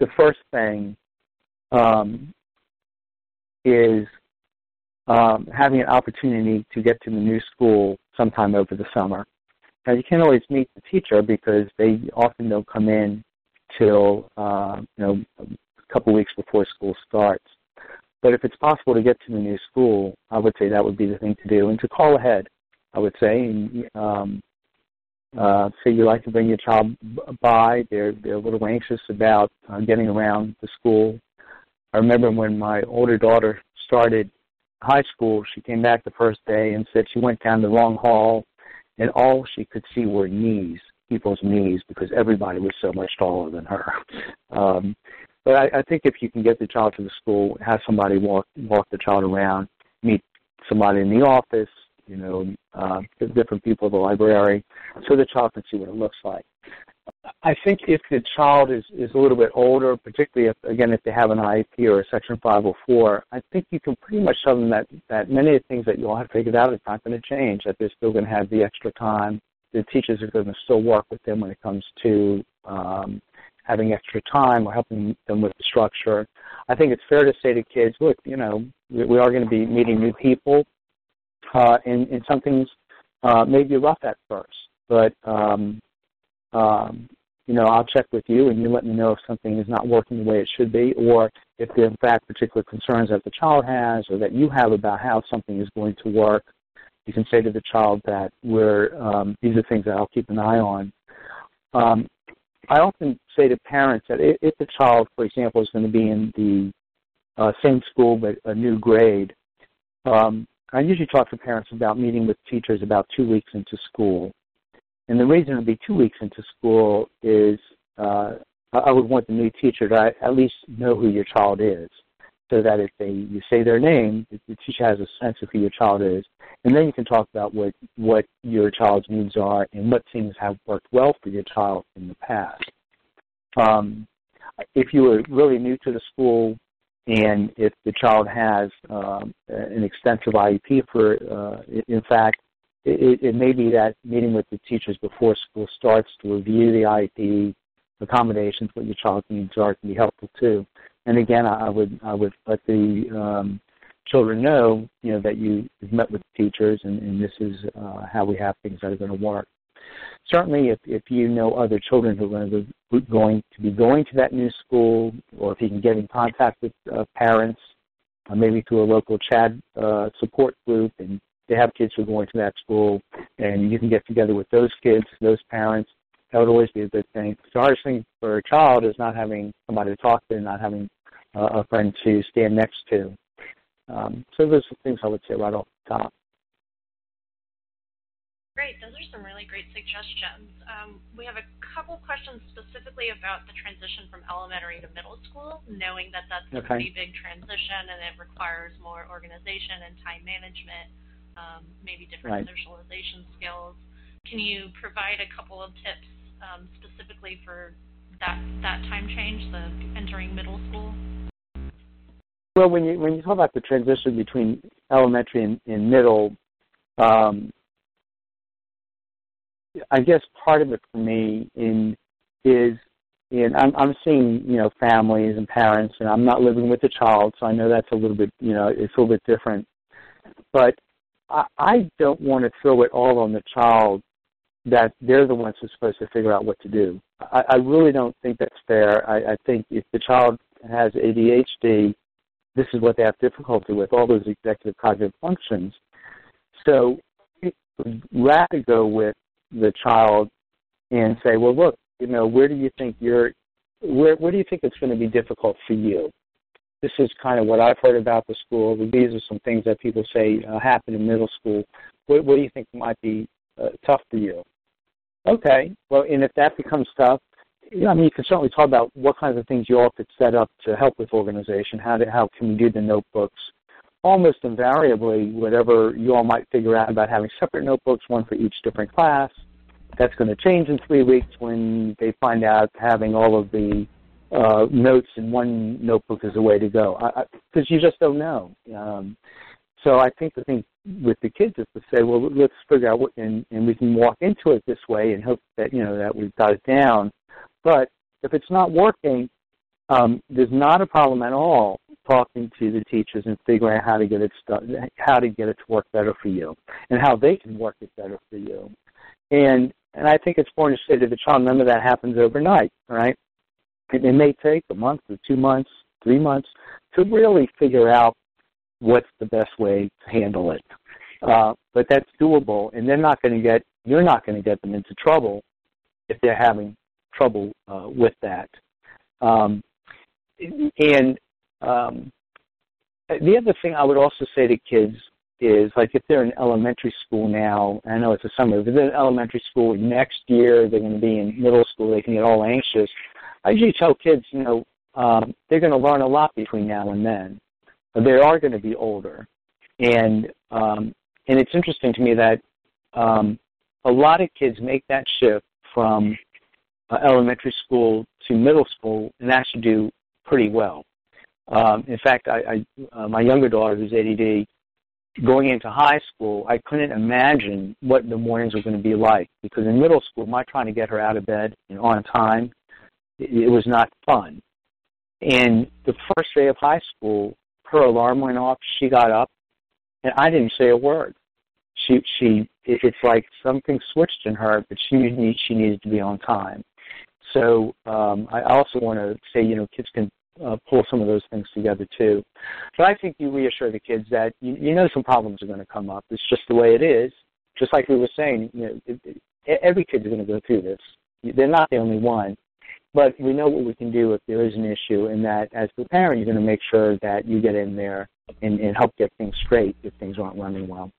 the first thing um, is um, having an opportunity to get to the new school sometime over the summer. Now you can't always meet the teacher because they often don't come in till uh, you know a couple weeks before school starts. But if it's possible to get to the new school, I would say that would be the thing to do, and to call ahead. I would say, and, um, uh, say you like to bring your child by. They're they're a little anxious about uh, getting around the school. I remember when my older daughter started high school, she came back the first day and said she went down the wrong hall, and all she could see were knees, people's knees, because everybody was so much taller than her. [LAUGHS] Um, but I, I think if you can get the child to the school, have somebody walk walk the child around, meet somebody in the office, you know, uh, different people at the library, so the child can see what it looks like. I think if the child is, is a little bit older, particularly if again if they have an IEP or a Section 504, I think you can pretty much tell them that that many of the things that you all have figured out is not going to change. That they're still going to have the extra time. The teachers are going to still work with them when it comes to um, having extra time or helping them with the structure. I think it's fair to say to kids, look, you know, we, we are going to be meeting new people, uh, and, and some things uh, may be rough at first, but um, um, you know, I'll check with you and you let me know if something is not working the way it should be, or if there are in fact particular concerns that the child has or that you have about how something is going to work. You can say to the child that we're um, these are things that I'll keep an eye on. Um, I often say to parents that if the child, for example, is going to be in the uh, same school but a new grade, um, I usually talk to parents about meeting with teachers about two weeks into school. And the reason it would be two weeks into school is uh, I would want the new teacher to at least know who your child is, so that if they you say their name, the teacher has a sense of who your child is, and then you can talk about what what your child's needs are and what things have worked well for your child in the past. Um, if you are really new to the school, and if the child has um, an extensive IEP for, uh, in fact, it, it, may be that meeting with the teachers before school starts to review the IEP, accommodations, what your child's needs are, can be helpful too. And again, I would I would let the um, children know, you know, that you, have met with teachers and, and this is uh, how we have things that are going to work. Certainly, if, if you know other children who are going to, going to be going to that new school, or if you can get in contact with uh, parents, uh, maybe through a local CHADD uh, support group, and they have kids who are going to that school, and you can get together with those kids, those parents, that would always be a good thing. The hardest thing for a child is not having somebody to talk to, not having uh, a friend to stand next to. Um, so those are things I would say right off the top. Great. Those are some really great suggestions. Um, we have a couple questions specifically about the transition from elementary to middle school, knowing that that's okay. a pretty big transition and it requires more organization and time management, um, maybe different right. socialization skills. Can you provide a couple of tips um, specifically for that that time change, the entering middle school? Well, when you when you talk about the transition between elementary and, and middle, um, I guess part of it for me in is in I'm I'm seeing you know families and parents, and I'm not living with the child, so I know that's a little bit you know it's a little bit different. But I, don't want to throw it all on the child that they're the ones who's supposed to figure out what to do. I, I really don't think that's fair. I, I think if the child has ADHD, this is what they have difficulty with, all those executive cognitive functions. So rather go with the child and say, well, look, you know, where do you think you're, where, where do you think it's going to be difficult for you? This is kind of what I've heard about the school. These are some things that people say uh, happen in middle school. What, what do you think might be uh, tough for you? Okay, well, and if that becomes tough, you know, I mean, you can certainly talk about what kinds of things you all could set up to help with organization. How to, how can we do the notebooks? Almost invariably, whatever you all might figure out about having separate notebooks, one for each different class. That's going to change in three weeks when they find out having all of the uh, notes in one notebook is the way to go because you just don't know. Um, so I think the thing with the kids is to say, well, let's figure out what, and, and we can walk into it this way and hope that you know that we've got it down. But if it's not working, um, there's not a problem at all talking to the teachers and figuring out how to get it st- how to get it to work better for you and how they can work it better for you. And and I think it's important to say to the child, none of that happens overnight, right? It, may take a month or two months, three months to really figure out what's the best way to handle it. Uh, but that's doable, and they're not going to get you're not going to get them into trouble if they're having trouble uh, with that. Um, and um, the other thing I would also say to kids is like if they're in elementary school now, I know it's a summer, but they're in elementary school next year, they're going to be in middle school, they can get all anxious. I usually tell kids, you know, um, they're going to learn a lot between now and then. They are going to be older, and um, and it's interesting to me that um, a lot of kids make that shift from uh, elementary school to middle school and actually do pretty well. Um, in fact, I, I uh, my younger daughter, who's ADD, going into high school, I couldn't imagine what the mornings were going to be like because in middle school, my trying to get her out of bed and on time it was not fun. And the first day of high school, her alarm went off. She got up, and I didn't say a word. She she it's like something switched in her, but she needed she needed to be on time. So um, I also want to say, you know, kids can uh, pull some of those things together too. But I think you reassure the kids that you, you know some problems are going to come up. It's just the way it is. Just like we were saying, you know, it, it, every going to go through this. They're not the only one. But we know what we can do if there is an issue, and that as the parent, you're going to make sure that you get in there and, and help get things straight if things aren't running well.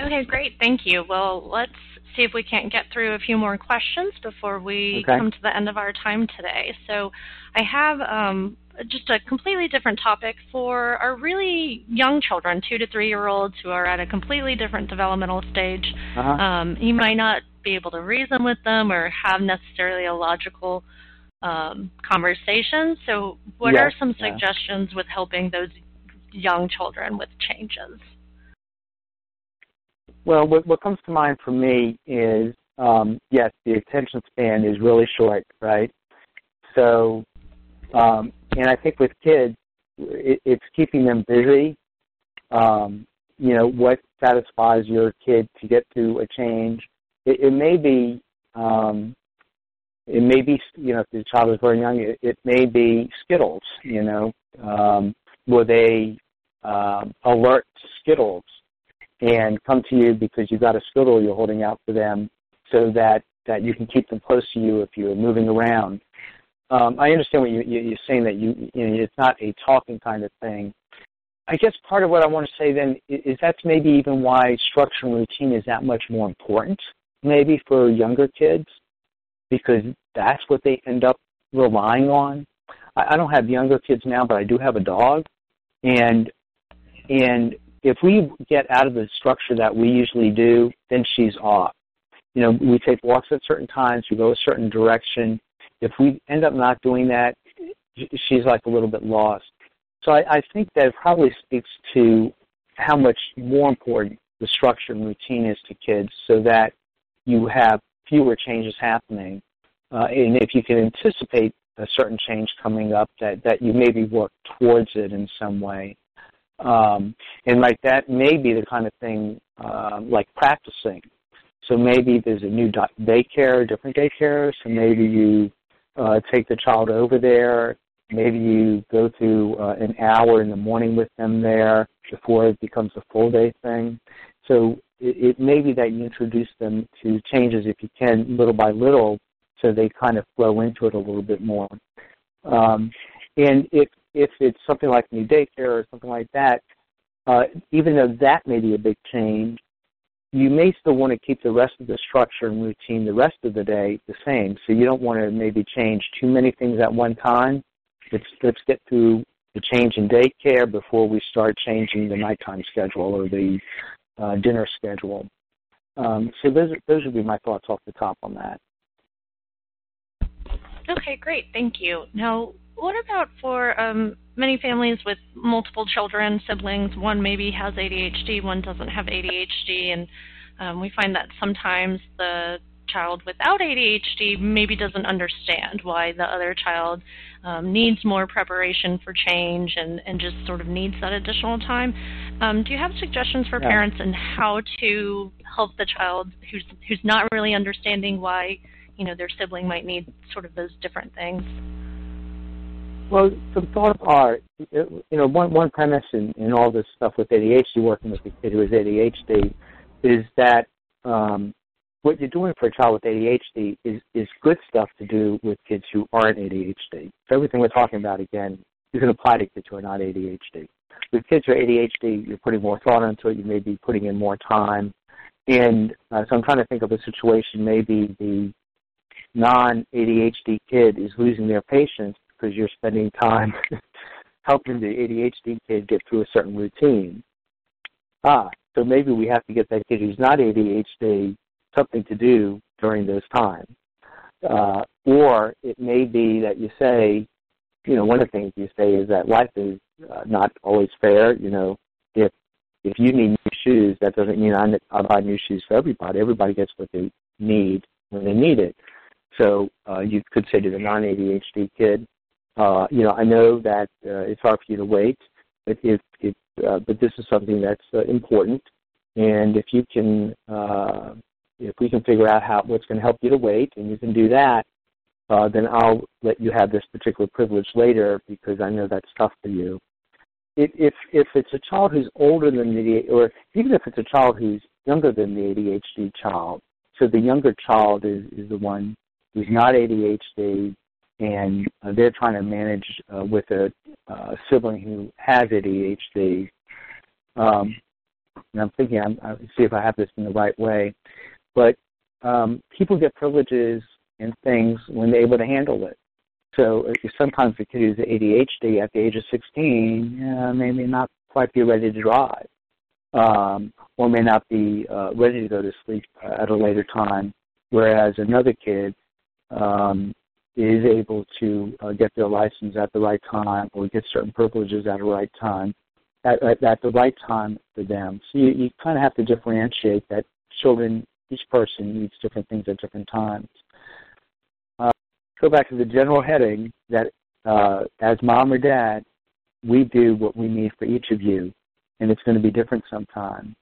Okay, great. Thank you. Well, let's see if we can't get through a few more questions before we okay. come to the end of our time today. So I have um, just a completely different topic for our really young children, two to three year olds who are at a completely different developmental stage. Uh-huh. Um, you might not be able to reason with them or have necessarily a logical um, conversation. So, what yes, are some yeah. suggestions with helping those young children with changes? Well, what, what comes to mind for me is um, yes, the attention span is really short, right? So, um, and I think with kids, it, it's keeping them busy. Um, you know, what satisfies your kid to get through a change it, it may be um, it may be you know if the child is very young it, it may be skittles you know um, where they um, alert skittles and come to you because you've got a skittle you're holding out for them so that that you can keep them close to you if you're moving around um, I understand what you, you, are saying that you, you know, it's not a talking kind of thing. I guess part of what I want to say then is, is that's maybe even why structure and routine is that much more important maybe for younger kids because that's what they end up relying on. I, I don't have younger kids now, but I do have a dog, and and if we get out of the structure that we usually do, then she's off. You know, we take walks at certain times, we go a certain direction. If we end up not doing that, she's like a little bit lost. So I, I think that probably speaks to how much more important the structure and routine is to kids so that you have fewer changes happening. Uh, and if you can anticipate a certain change coming up, that, that you maybe work towards it in some way. Um, and like that may be the kind of thing uh, like practicing. So maybe there's a new daycare, different daycare, so maybe you uh, take the child over there. Maybe you go through uh, an hour in the morning with them there before it becomes a full day thing. So it, it may be that you introduce them to changes if you can, little by little, so they kind of flow into it a little bit more. Um, and if if it's something like new daycare or something like that, uh, even though that may be a big change, you may still want to keep the rest of the structure and routine the rest of the day the same. So you don't want to maybe change too many things at one time. Let's let's get through the change in daycare before we start changing the nighttime schedule or the uh, dinner schedule. Um, so those those would be my thoughts off the top on that. Okay, great. Thank you. Now, what about for um, many families with multiple children, siblings? One maybe has ADHD, one doesn't have ADHD, and um, we find that sometimes the child without ADHD maybe doesn't understand why the other child um, needs more preparation for change and, and just sort of needs that additional time. Um, do you have suggestions for yeah. parents on how to help the child who's who's not really understanding why you know their sibling might need sort of those different things? Well, some thoughts are, you know, one one premise in, in all this stuff with ADHD, working with a kid who has ADHD, is that um, what you're doing for a child with ADHD is, is good stuff to do with kids who aren't ADHD. So everything we're talking about, again, you can apply to kids who are not ADHD. With kids who are ADHD, you're putting more thought into it. You may be putting in more time. And uh, so I'm trying to think of a situation, maybe the non-ADHD kid is losing their patience because you're spending time [LAUGHS] helping the ADHD kid get through a certain routine. Ah, so maybe we have to get that kid who's not ADHD something to do during those times. Uh, or it may be that you say, you know, one of the things you say is that life is uh, not always fair. You know, if if you need new shoes, that doesn't mean I, I buy new shoes for everybody. Everybody gets what they need when they need it. So uh, you could say to the non-ADHD kid, uh, you know, I know that uh, it's hard for you to wait, but if, if uh, but this is something that's uh, important, and if you can uh, if we can figure out how what's going to help you to wait, and you can do that, uh, then I'll let you have this particular privilege later because I know that's tough for you. If if, if it's a child who's older than the or even if it's a child who's younger than the ADHD child, so the younger child is is the one who's not ADHD, and uh, they're trying to manage uh, with a uh, sibling who has ADHD. Um, and I'm thinking, I'm, I'll see if I have this in the right way. But um, people get privileges and things when they're able to handle it. So uh, sometimes the kid who's ADHD at the age of 16 yeah, maybe not quite be ready to drive, um, or may not be uh, ready to go to sleep uh, at a later time, whereas another kid um, is able to uh, get their license at the right time or get certain privileges at the right time, at, at, at the right time for them. So you, you kind of have to differentiate that children each person needs different things at different times. Uh, go back to the general heading that uh, as mom or dad, we do what we need for each of you, and it's going to be different sometime.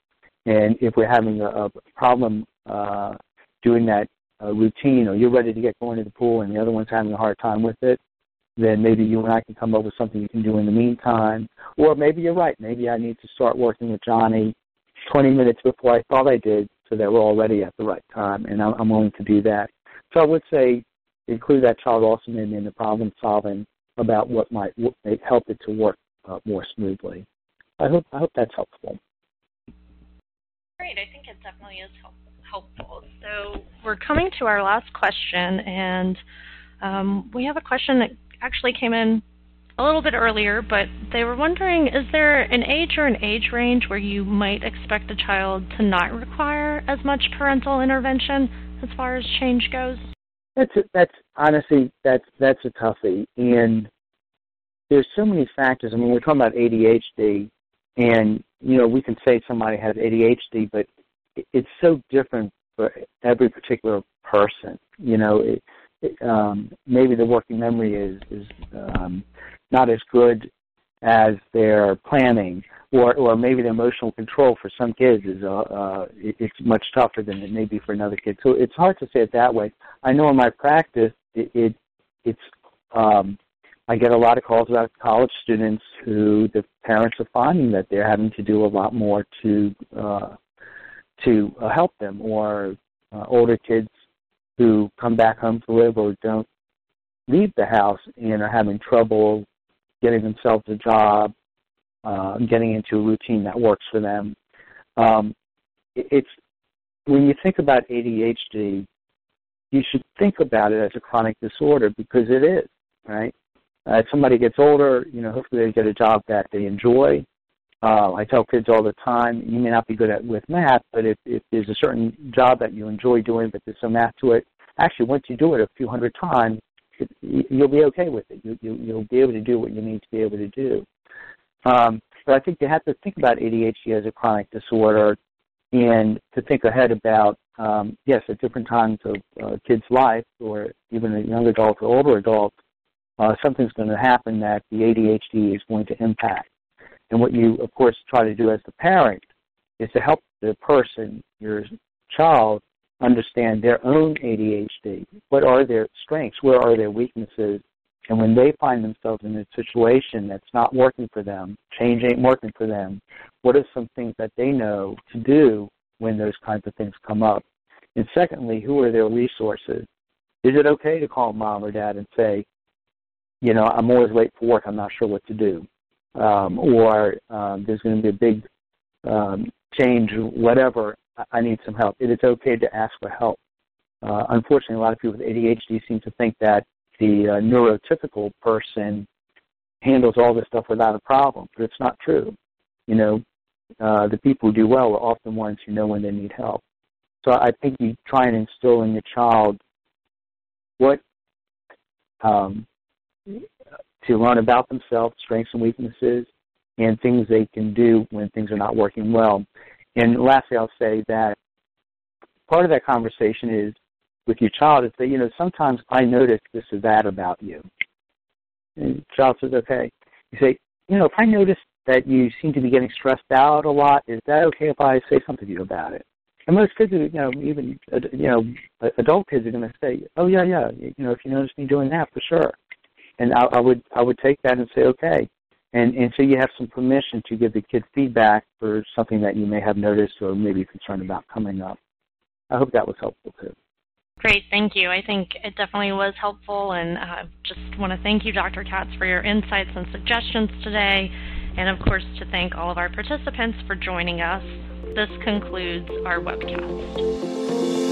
And if we're having a, a problem uh, doing that uh, routine, or you're ready to get going to the pool, and the other one's having a hard time with it, then maybe you and I can come up with something you can do in the meantime. Or maybe you're right. Maybe I need to start working with Johnny 20 minutes before I thought I did so that we're all ready at the right time, and I'm, I'm willing to do that. So I would say include that child also maybe in the problem solving about what might help it to work uh, more smoothly. I hope I hope that's helpful. Great, I think it definitely is helpful. So we're coming to our last question, and um, we have a question that actually came in a little bit earlier, but they were wondering is there an age or an age range where you might expect a child to not require as much parental intervention as far as change goes? That's a, that's honestly that's that's a toughie, and there's so many factors. I mean, we're talking about ADHD, and you know we can say somebody has ADHD, but it's so different for every particular person. You know, it, it, um, maybe the working memory is is um, not as good as their planning, or or maybe the emotional control for some kids is uh, uh, it's much tougher than it may be for another kid. So it's hard to say it that way. I know in my practice, it, it it's um, I get a lot of calls about college students who the parents are finding that they're having to do a lot more to uh, to uh, help them, or uh, older kids who come back home to live or don't leave the house and are having trouble getting themselves a job, uh, getting into a routine that works for them. Um, it's when you think about ADHD, you should think about it as a chronic disorder because it is, right? Uh, if somebody gets older, you know, hopefully they get a job that they enjoy. Uh, I tell kids all the time, you may not be good at with math, but if, if there's a certain job that you enjoy doing, but there's some math to it, actually once you do it a few hundred times, you'll be okay with it. You, you, you'll be able to do what you need to be able to do. Um, but I think you have to think about ADHD as a chronic disorder and to think ahead about, um, yes, at different times of a kid's life or even a young adult or older adult, uh, something's going to happen that the ADHD is going to impact. And what you, of course, try to do as the parent is to help the person, your child, understand their own ADHD. What are their strengths? Where are their weaknesses? And when they find themselves in a situation that's not working for them, change ain't working for them, what are some things that they know to do when those kinds of things come up? And secondly, who are their resources? Is it okay to call mom or dad and say, you know, I'm always late for work, I'm not sure what to do? Um, or um, there's going to be a big um, change, whatever, I need some help. It is okay to ask for help. Uh, unfortunately, a lot of people with ADHD seem to think that the uh, neurotypical person handles all this stuff without a problem, but it's not true. You know, uh, the people who do well are often ones who know when they need help. So I think you try and instill in your child what um, to learn about themselves, strengths and weaknesses, and things they can do when things are not working well. And lastly, I'll say that part of that conversation is with your child is that, you know, sometimes I notice this or that about you. And child says, okay. You say, you know, if I notice that you seem to be getting stressed out a lot, is that okay if I say something to you about it? And most kids, you know, even you know, adult kids are going to say, "Oh yeah, yeah, you know, if you notice me doing that, for sure." And I, I would I would take that and say, "Okay," and and so you have some permission to give the kid feedback for something that you may have noticed or maybe concerned about coming up. I hope that was helpful too. Great, thank you. I think it definitely was helpful, and uh, just want to thank you, Dr. Katz, for your insights and suggestions today, and of course to thank all of our participants for joining us. This concludes our webcast.